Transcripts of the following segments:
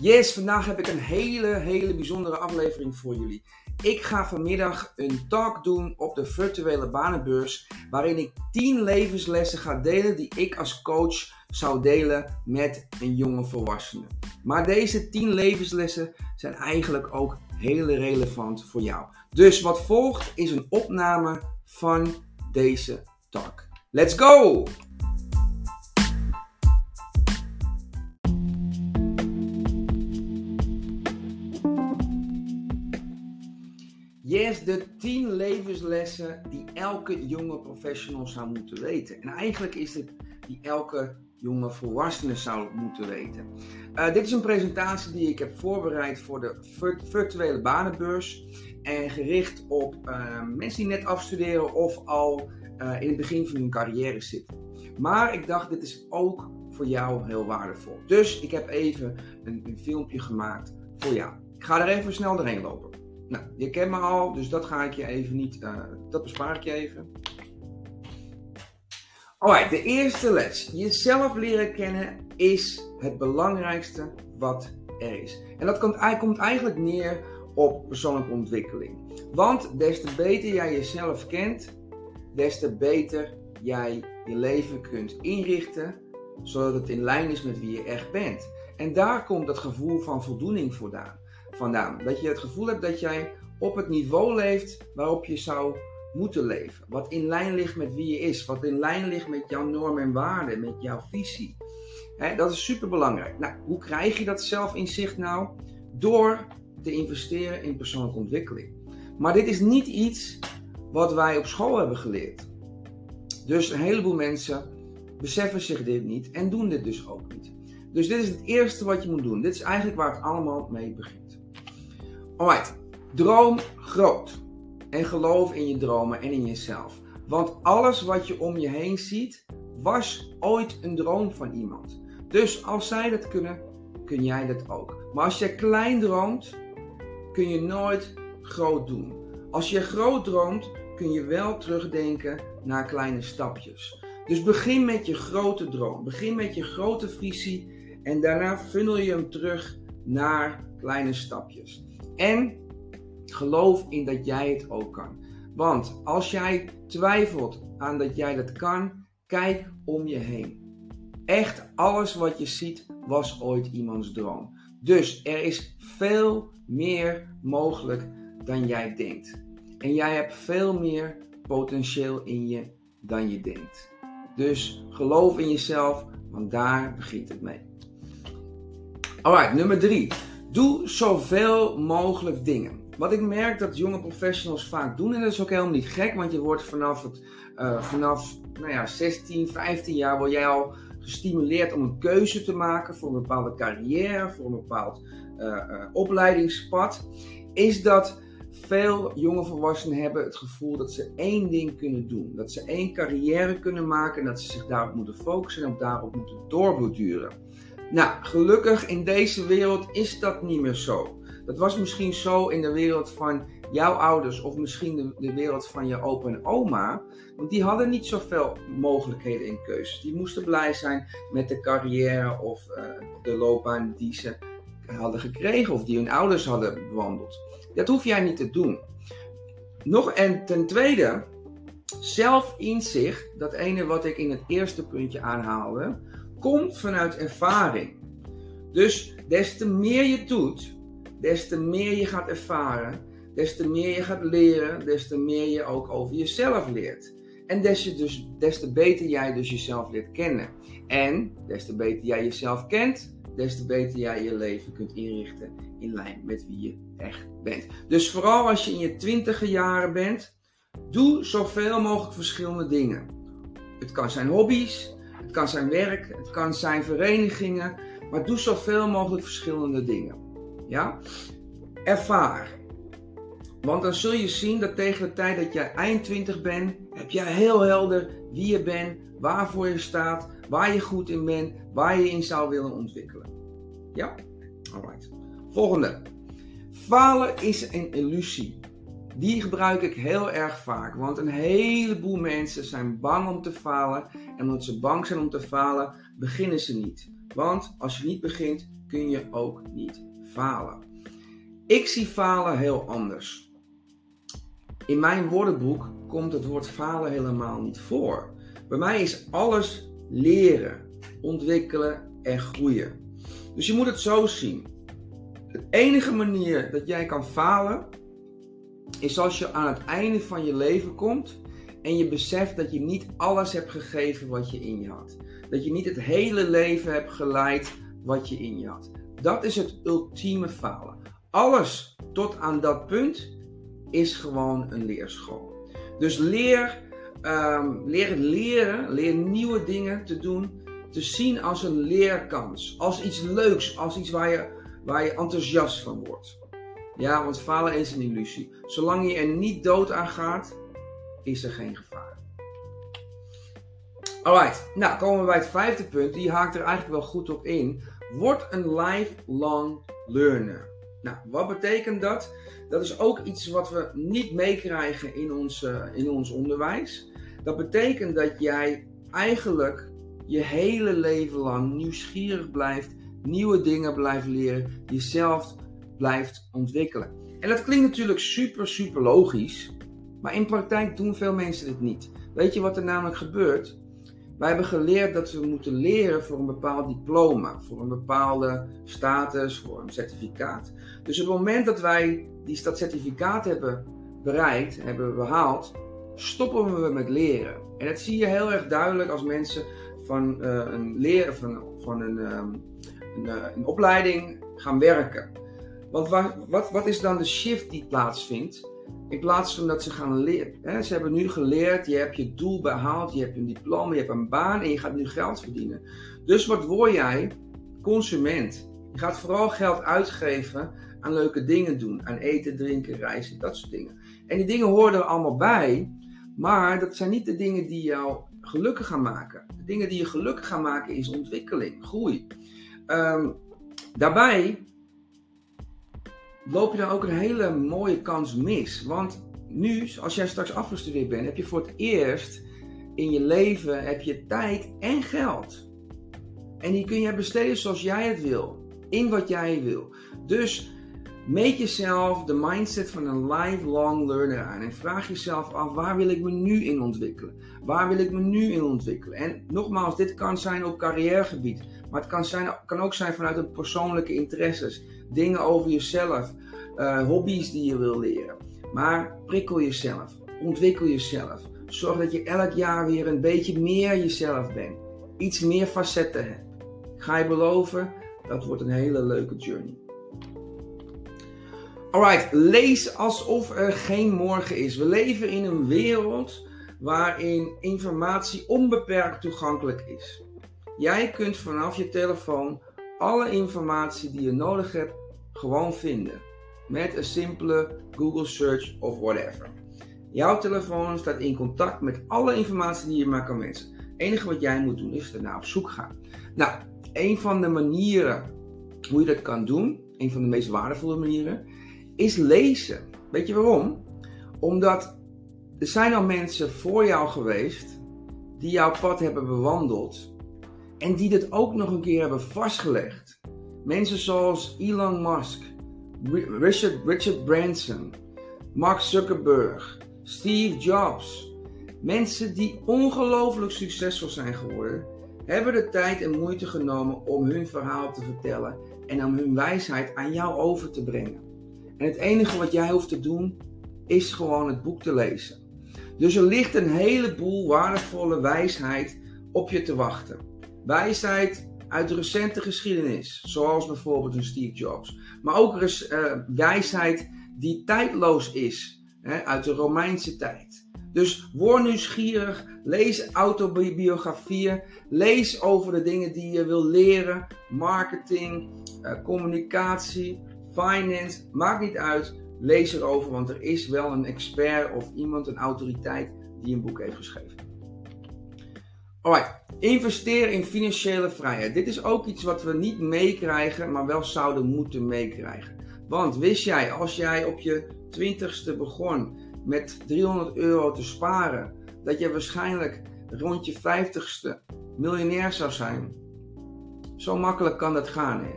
Yes, vandaag heb ik een hele, hele bijzondere aflevering voor jullie. Ik ga vanmiddag een talk doen op de virtuele banenbeurs, waarin ik 10 levenslessen ga delen die ik als coach zou delen met een jonge volwassene. Maar deze 10 levenslessen zijn eigenlijk ook heel relevant voor jou. Dus wat volgt is een opname van deze talk. Let's go! Yes, de 10 levenslessen die elke jonge professional zou moeten weten. En eigenlijk is het die elke jonge volwassene zou moeten weten. Uh, dit is een presentatie die ik heb voorbereid voor de virtuele banenbeurs. En gericht op uh, mensen die net afstuderen of al uh, in het begin van hun carrière zitten. Maar ik dacht, dit is ook voor jou heel waardevol. Dus ik heb even een, een filmpje gemaakt voor jou. Ik ga er even snel doorheen lopen. Nou, je kent me al, dus dat ga ik je even niet, uh, dat bespaar ik je even. Alright, de eerste les. Jezelf leren kennen is het belangrijkste wat er is. En dat komt, komt eigenlijk neer op persoonlijke ontwikkeling. Want des te beter jij jezelf kent, des te beter jij je leven kunt inrichten, zodat het in lijn is met wie je echt bent. En daar komt dat gevoel van voldoening vandaan vandaan. Dat je het gevoel hebt dat jij op het niveau leeft waarop je zou moeten leven. Wat in lijn ligt met wie je is. Wat in lijn ligt met jouw normen en waarden, met jouw visie. dat is super belangrijk. Nou, hoe krijg je dat zelfinzicht nou? Door te investeren in persoonlijke ontwikkeling. Maar dit is niet iets wat wij op school hebben geleerd. Dus een heleboel mensen beseffen zich dit niet en doen dit dus ook niet. Dus dit is het eerste wat je moet doen. Dit is eigenlijk waar het allemaal mee begint. Alright, droom groot. En geloof in je dromen en in jezelf. Want alles wat je om je heen ziet, was ooit een droom van iemand. Dus als zij dat kunnen, kun jij dat ook. Maar als je klein droomt, kun je nooit groot doen. Als je groot droomt, kun je wel terugdenken naar kleine stapjes. Dus begin met je grote droom. Begin met je grote visie. En daarna funnel je hem terug naar kleine stapjes. En geloof in dat jij het ook kan. Want als jij twijfelt aan dat jij dat kan, kijk om je heen. Echt alles wat je ziet was ooit iemands droom. Dus er is veel meer mogelijk dan jij denkt. En jij hebt veel meer potentieel in je dan je denkt. Dus geloof in jezelf, want daar begint het mee. Alright, nummer drie. Doe zoveel mogelijk dingen. Wat ik merk dat jonge professionals vaak doen, en dat is ook helemaal niet gek, want je wordt vanaf, het, uh, vanaf nou ja, 16, 15 jaar jij al gestimuleerd om een keuze te maken voor een bepaalde carrière, voor een bepaald uh, uh, opleidingspad, is dat veel jonge volwassenen hebben het gevoel dat ze één ding kunnen doen. Dat ze één carrière kunnen maken en dat ze zich daarop moeten focussen en op daarop moeten doorborduren. Nou, gelukkig in deze wereld is dat niet meer zo. Dat was misschien zo in de wereld van jouw ouders of misschien de, wereld van je opa en oma. Want die hadden niet zoveel mogelijkheden in keuzes. Die moesten blij zijn met de carrière of uh, de loopbaan die ze hadden gekregen of die hun ouders hadden bewandeld. Dat hoef jij niet te doen. Nog en ten tweede, zelfinzicht, dat ene wat ik in het eerste puntje aanhaalde, komt vanuit ervaring. Dus des te meer je doet, des te meer je gaat ervaren, des te meer je gaat leren, des te meer je ook over jezelf leert. En des, je dus, des te beter jij dus jezelf leert kennen. En des te beter jij jezelf kent, des te beter jij je leven kunt inrichten in lijn met wie je echt bent. Dus vooral als je in je twintige jaren bent, doe zoveel mogelijk verschillende dingen. Het kan zijn hobby's, het kan zijn werk, het kan zijn verenigingen, maar doe zoveel mogelijk verschillende dingen. Ja? Ervaar. Want dan zul je zien dat tegen de tijd dat jij eind 20 bent, heb jij heel helder wie je bent, waarvoor je staat, waar je goed in bent, waar je in zou willen ontwikkelen. Ja? Alright. Volgende. Falen is een illusie. Die gebruik ik heel erg vaak, want een heleboel mensen zijn bang om te falen. En omdat ze bang zijn om te falen, beginnen ze niet. Want als je niet begint, kun je ook niet falen. Ik zie falen heel anders. In mijn woordenboek komt het woord falen helemaal niet voor. Bij mij is alles leren, ontwikkelen en groeien. Dus je moet het zo zien. De enige manier dat jij kan falen is als je aan het einde van je leven komt en je beseft dat je niet alles hebt gegeven wat je in je had. Dat je niet het hele leven hebt geleid wat je in je had. Dat is het ultieme falen. Alles tot aan dat punt is gewoon een leerschool. Dus leer, um, leer leren, leer nieuwe dingen te doen, te zien als een leerkans. Als iets leuks, als iets waar je, waar je enthousiast van wordt. Ja, want falen is een illusie. Zolang je er niet dood aan gaat, is er geen gevaar. Alright, nou komen we bij het vijfde punt. Die haakt er eigenlijk wel goed op in. Word een lifelong learner. Nou, wat betekent dat? Dat is ook iets wat we niet meekrijgen in uh, in ons onderwijs. Dat betekent dat jij eigenlijk je hele leven lang nieuwsgierig blijft, nieuwe dingen blijft leren, jezelf blijft ontwikkelen. En dat klinkt natuurlijk super, super logisch, maar in praktijk doen veel mensen dit niet. Weet je wat er namelijk gebeurt? Wij hebben geleerd dat we moeten leren voor een bepaald diploma, voor een bepaalde status, voor een certificaat. Dus op het moment dat wij die, dat certificaat hebben bereikt, hebben behaald, stoppen we met leren. En dat zie je heel erg duidelijk als mensen van uh, een leer, van, van een, um, een, uh, een, opleiding gaan werken. Want waar, wat, wat is dan de shift die plaatsvindt? In plaats van dat ze gaan leren. Ze hebben nu geleerd, je hebt je doel behaald, je hebt een diploma, je hebt een baan en je gaat nu geld verdienen. Dus wat word jij? Consument. Je gaat vooral geld uitgeven aan leuke dingen doen. Aan eten, drinken, reizen, dat soort dingen. En die dingen horen er allemaal bij. Maar dat zijn niet de dingen die jou gelukkig gaan maken. De dingen die je gelukkig gaan maken is ontwikkeling, groei. Um, daarbij loop je dan ook een hele mooie kans mis. Want nu, als jij straks afgestudeerd bent, heb je voor het eerst in je leven heb je tijd en geld. En die kun je besteden zoals jij het wil. In wat jij wil. Dus Meet jezelf de mindset van een lifelong learner aan en vraag jezelf af waar wil ik me nu in ontwikkelen? Waar wil ik me nu in ontwikkelen? En nogmaals, dit kan zijn op carrièregebied, maar het kan, zijn, kan ook zijn vanuit een persoonlijke interesses, dingen over jezelf, uh, hobby's die je wil leren. Maar prikkel jezelf, ontwikkel jezelf. Zorg dat je elk jaar weer een beetje meer jezelf bent, iets meer facetten hebt. ga je beloven, dat wordt een hele leuke journey. Alright, lees alsof er geen morgen is. We leven in een wereld waarin informatie onbeperkt toegankelijk is. Jij kunt vanaf je telefoon alle informatie die je nodig hebt gewoon vinden. Met een simpele Google search of whatever. Jouw telefoon staat in contact met alle informatie die je maar kan wensen. Het enige wat jij moet doen is ernaar op zoek gaan. Nou, een van de manieren hoe je dat kan doen, een van de meest waardevolle manieren, is lezen. Weet je waarom? Omdat er zijn al mensen voor jou geweest die jouw pad hebben bewandeld en die dit ook nog een keer hebben vastgelegd. Mensen zoals Elon Musk, Richard, Richard Branson, Mark Zuckerberg, Steve Jobs. Mensen die ongelooflijk succesvol zijn geworden, hebben de tijd en moeite genomen om hun verhaal te vertellen en om hun wijsheid aan jou over te brengen. En het enige wat jij hoeft te doen, is gewoon het boek te lezen. Dus er ligt een heleboel waardevolle wijsheid op je te wachten. Wijsheid uit de recente geschiedenis, zoals bijvoorbeeld een Steve Jobs. Maar ook uh, wijsheid die tijdloos is, hè, uit de Romeinse tijd. Dus word nieuwsgierig, lees autobiografieën, lees over de dingen die je wil leren, marketing, uh, communicatie, finance, maakt niet uit. Lees erover, want er is wel een expert of iemand, een autoriteit, die een boek heeft geschreven. Alright, investeer in financiële vrijheid. Dit is ook iets wat we niet meekrijgen, maar wel zouden moeten meekrijgen. Want wist jij, als jij op je 20ste begon met 300 euro te sparen, dat je waarschijnlijk rond je 50ste miljonair zou zijn? Zo makkelijk kan dat gaan. Hè?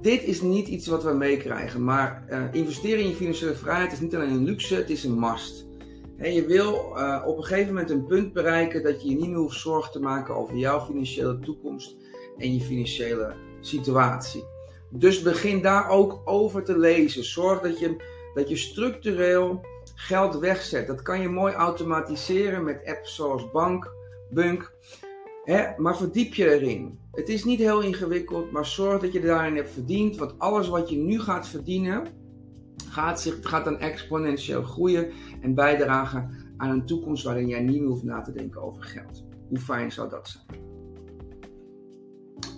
Dit is niet iets wat we meekrijgen, maar uh, investeren in je financiële vrijheid is niet alleen een luxe, het is een must. En je wil uh, op een gegeven moment een punt bereiken dat je je niet meer hoeft zorgen te maken over jouw financiële toekomst en je financiële situatie. Dus begin daar ook over te lezen. Zorg dat je, dat je structureel geld wegzet. Dat kan je mooi automatiseren met apps zoals Bank, Bunk. Maar verdiep je erin. Het is niet heel ingewikkeld, maar zorg dat je daarin hebt verdiend. Want alles wat je nu gaat verdienen, gaat, zich, gaat dan exponentieel groeien en bijdragen aan een toekomst waarin jij niet meer hoeft na te denken over geld. Hoe fijn zou dat zijn?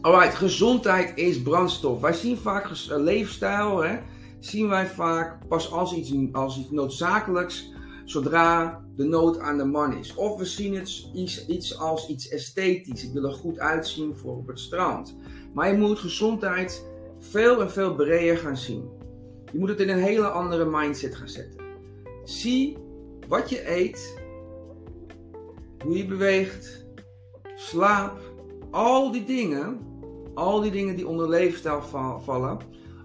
Alright, gezondheid is brandstof. Wij zien vaak uh, leefstijl, hè, zien wij vaak pas als iets, als iets noodzakelijks, zodra de nood aan de man is. Of we zien het iets, iets als iets esthetisch. Ik wil er goed uitzien voor op het strand. Maar je moet gezondheid veel en veel breder gaan zien. Je moet het in een hele andere mindset gaan zetten. Zie wat je eet, hoe je beweegt, slaap, al die dingen, al die dingen die onder leefstijl vallen,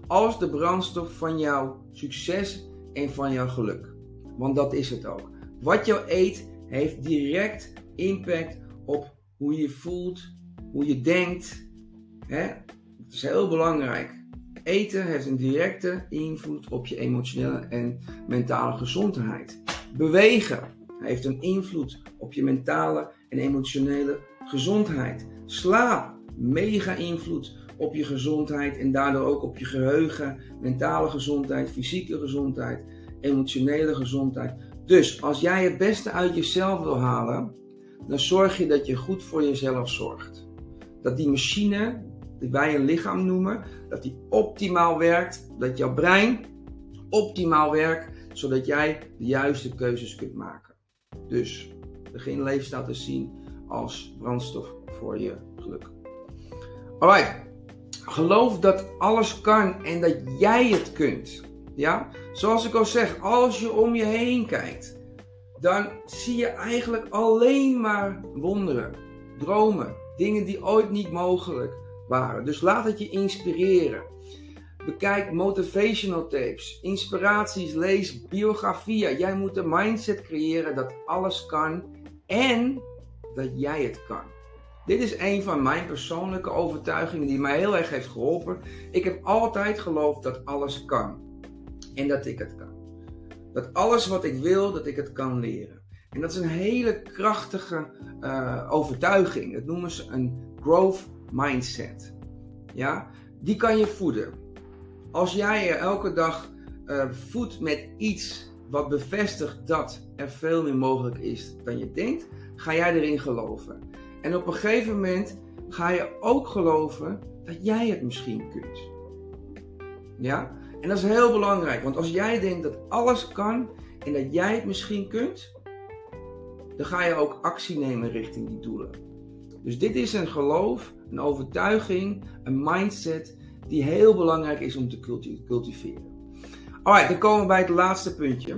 als de brandstof van jouw succes en van jouw geluk. Want dat is het ook. Wat je eet heeft direct impact op hoe je voelt, hoe je denkt. Hè? Dat is heel belangrijk. Eten heeft een directe invloed op je emotionele en mentale gezondheid. Bewegen heeft een invloed op je mentale en emotionele gezondheid. Slaap, mega invloed op je gezondheid en daardoor ook op je geheugen, mentale gezondheid, fysieke gezondheid, emotionele gezondheid. Dus als jij het beste uit jezelf wil halen, dan zorg je dat je goed voor jezelf zorgt. Dat die machine, wij een lichaam noemen, dat die optimaal werkt, dat jouw brein optimaal werkt, zodat jij de juiste keuzes kunt maken. Dus begin te zien als brandstof voor je geluk. Alright, geloof dat alles kan en dat jij het kunt. Ja, zoals ik al zeg, als je om je heen kijkt, dan zie je eigenlijk alleen maar wonderen, dromen, dingen die ooit niet mogelijk Dus laat het je inspireren. Bekijk motivational tapes, inspiraties, lees biografieën. Jij moet een mindset creëren dat alles kan en dat jij het kan. Dit is een van mijn persoonlijke overtuigingen die mij heel erg heeft geholpen. Ik heb altijd geloofd dat alles kan en dat ik het kan. Dat alles wat ik wil, dat ik het kan leren. En dat is een hele krachtige uh, overtuiging. Dat noemen ze een growth mindset. Ja? Die kan je voeden. Als jij je elke dag uh, voedt met iets wat bevestigt dat er veel meer mogelijk is dan je denkt, ga jij erin geloven. En op een gegeven moment ga je ook geloven dat jij het misschien kunt. Ja? En dat is heel belangrijk, want als jij denkt dat alles kan en dat jij het misschien kunt, dan ga je ook actie nemen richting die doelen. Dus dit is een geloof, een overtuiging, een mindset die heel belangrijk is om te cultiveren. Alright, dan komen we bij het laatste puntje.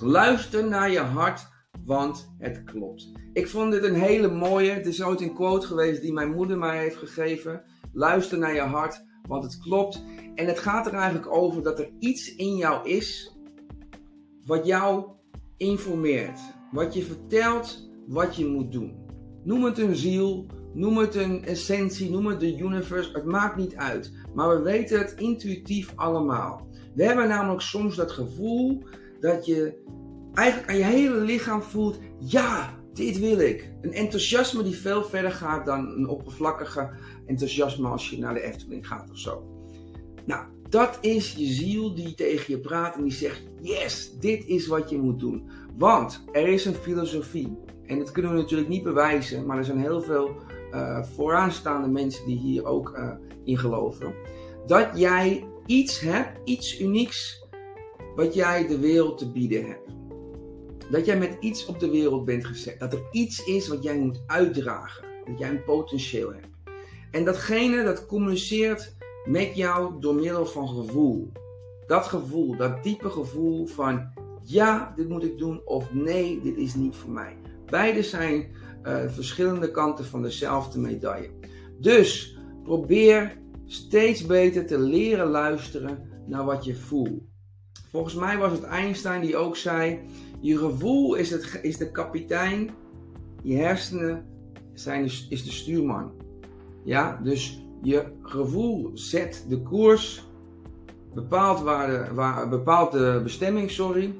Luister naar je hart, want het klopt. Ik vond dit een hele mooie. Het is ooit een quote geweest die mijn moeder mij heeft gegeven. Luister naar je hart, want het klopt. En het gaat er eigenlijk over dat er iets in jou is wat jou informeert. Wat je vertelt wat je moet doen. Noem het een ziel, noem het een essentie, noem het de universe. Het maakt niet uit. Maar we weten het intuïtief allemaal. We hebben namelijk soms dat gevoel dat je eigenlijk aan je hele lichaam voelt: ja, dit wil ik. Een enthousiasme die veel verder gaat dan een oppervlakkige enthousiasme als je naar de Efteling gaat of zo. Nou, dat is je ziel die tegen je praat en die zegt: Yes, dit is wat je moet doen. Want er is een filosofie. En dat kunnen we natuurlijk niet bewijzen, maar er zijn heel veel vooraanstaande mensen die hier ook uh, in geloven. Dat jij iets hebt, iets unieks, wat jij de wereld te bieden hebt. Dat jij met iets op de wereld bent gezet. Dat er iets is wat jij moet uitdragen. Dat jij een potentieel hebt. En datgene dat communiceert met jou door middel van gevoel. Dat gevoel, dat diepe gevoel van ja, dit moet ik doen of nee, dit is niet voor mij. Beide zijn uh, verschillende kanten van dezelfde medaille. Dus probeer steeds beter te leren luisteren naar wat je voelt. Volgens mij was het Einstein die ook zei: Je gevoel is, het, is de kapitein, je hersenen zijn is de stuurman. Ja, dus je gevoel zet de koers, bepaalt, waar de, waar, bepaalt de bestemming, sorry.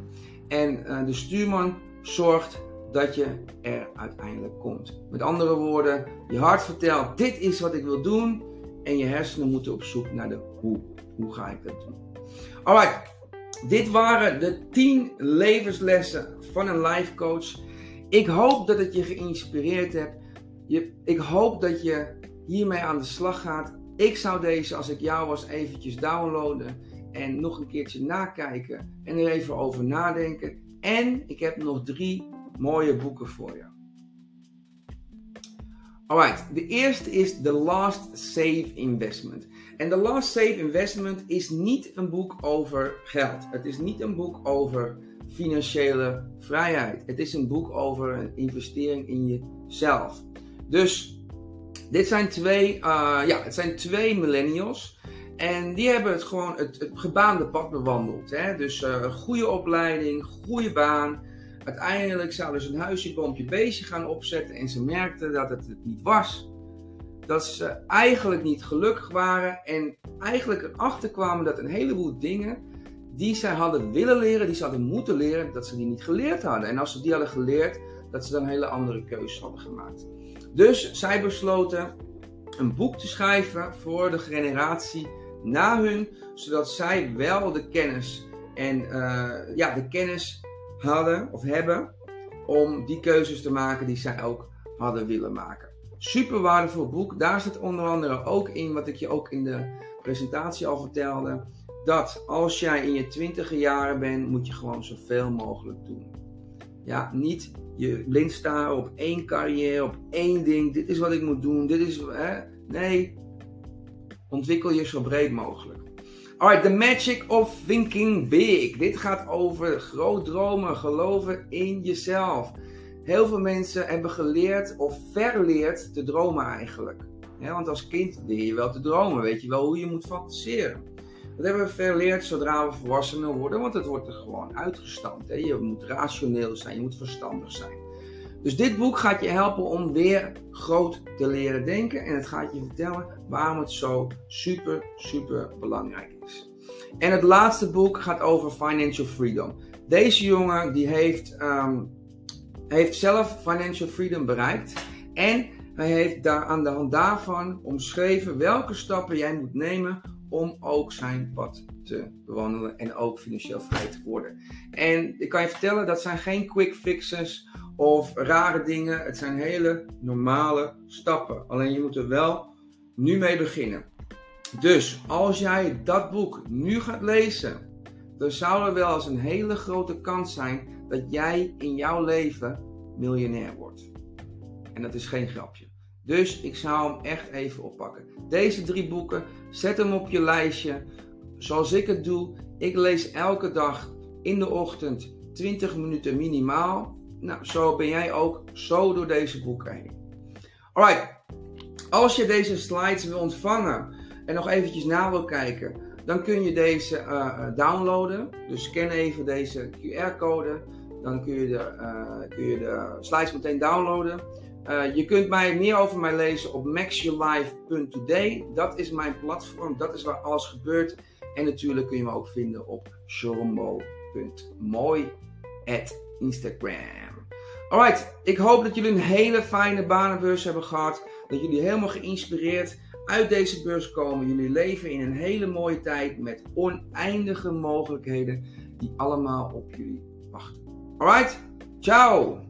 En uh, de stuurman zorgt dat je er uiteindelijk komt. Met andere woorden, je hart vertelt: dit is wat ik wil doen. En je hersenen moeten op zoek naar de hoe. Hoe ga ik dat doen? Alright, dit waren de 10 levenslessen van een life coach. Ik hoop dat het je geïnspireerd hebt. Je, ik hoop dat je hiermee aan de slag gaat. Ik zou deze, als ik jou was, eventjes downloaden en nog een keertje nakijken en er even over nadenken. En ik heb nog drie mooie boeken voor je. Alright, de eerste is The Last Safe Investment. En The Last Safe Investment is niet een boek over geld. Het is niet een boek over financiële vrijheid. Het is een boek over een investering in jezelf. Dus dit zijn twee, uh, ja, het zijn twee millennials. En die hebben het gewoon het, gebaande pad bewandeld. Hè? Dus uh, goede opleiding, goede baan. Uiteindelijk zouden ze een huisje, boompje, beestje gaan opzetten. En ze merkten dat het het niet was. Dat ze eigenlijk niet gelukkig waren. En eigenlijk erachter kwamen dat een heleboel dingen die zij hadden willen leren, die ze hadden moeten leren, dat ze die niet geleerd hadden. En als ze die hadden geleerd, dat ze dan hele andere keuze hadden gemaakt. Dus zij besloten een boek te schrijven voor de generatie na hun, zodat zij wel de kennis en uh, ja, de kennis hadden of hebben om die keuzes te maken die zij ook hadden willen maken. Super waardevol boek. Daar zit onder andere ook in wat ik je ook in de presentatie al vertelde. Dat als jij in je twintige jaren bent, moet je gewoon zoveel mogelijk doen. Ja, niet je blind staren op één carrière, op één ding. Dit is wat ik moet doen. Dit is. Hè? Nee. Ontwikkel je zo breed mogelijk. Alright, the magic of thinking big. Dit gaat over groot dromen, geloven in jezelf. Heel veel mensen hebben geleerd of verleerd te dromen eigenlijk. want als kind leer je wel te dromen, weet je wel hoe je moet fantaseren. Dat hebben we verleerd zodra we volwassenen worden, want het wordt er gewoon uitgestampt. Je moet rationeel zijn, je moet verstandig zijn. Dus dit boek gaat je helpen om weer groot te leren denken en het gaat je vertellen waarom het zo super, super belangrijk is. En het laatste boek gaat over financial freedom. Deze jongen die heeft, ehm, heeft zelf financial freedom bereikt en hij heeft daar aan de hand daarvan omschreven welke stappen jij moet nemen om ook zijn pad te bewandelen en ook financieel vrij te worden. En ik kan je vertellen, dat zijn geen quick fixes of rare dingen. Het zijn hele normale stappen. Alleen je moet er wel nu mee beginnen. Dus als jij dat boek nu gaat lezen, dan zou er wel eens een hele grote kans zijn dat jij in jouw leven miljonair wordt. En dat is geen grapje. Dus ik zou hem echt even oppakken. Deze drie boeken, zet hem op je lijstje. Zoals ik het doe, ik lees elke dag in de ochtend 20 minuten minimaal. Nou, zo ben jij ook zo door deze boeken heen. Alright, als je deze slides wil ontvangen en nog eventjes na wil kijken, dan kun je deze uh, downloaden. Dus scan even deze QR-code. Dan kun je, de, uh, kun je de slides meteen downloaden. Je kunt mij meer over mij lezen op maxyourlife.today. Dat is mijn platform, dat is waar alles gebeurt. En natuurlijk kun je me ook vinden op shorombo.mooi Instagram. Alright, ik hoop dat jullie een hele fijne banenbeurs hebben gehad. Dat jullie helemaal geïnspireerd uit deze beurs komen. Jullie leven in een hele mooie tijd met oneindige mogelijkheden die allemaal op jullie wachten. Alright, ciao!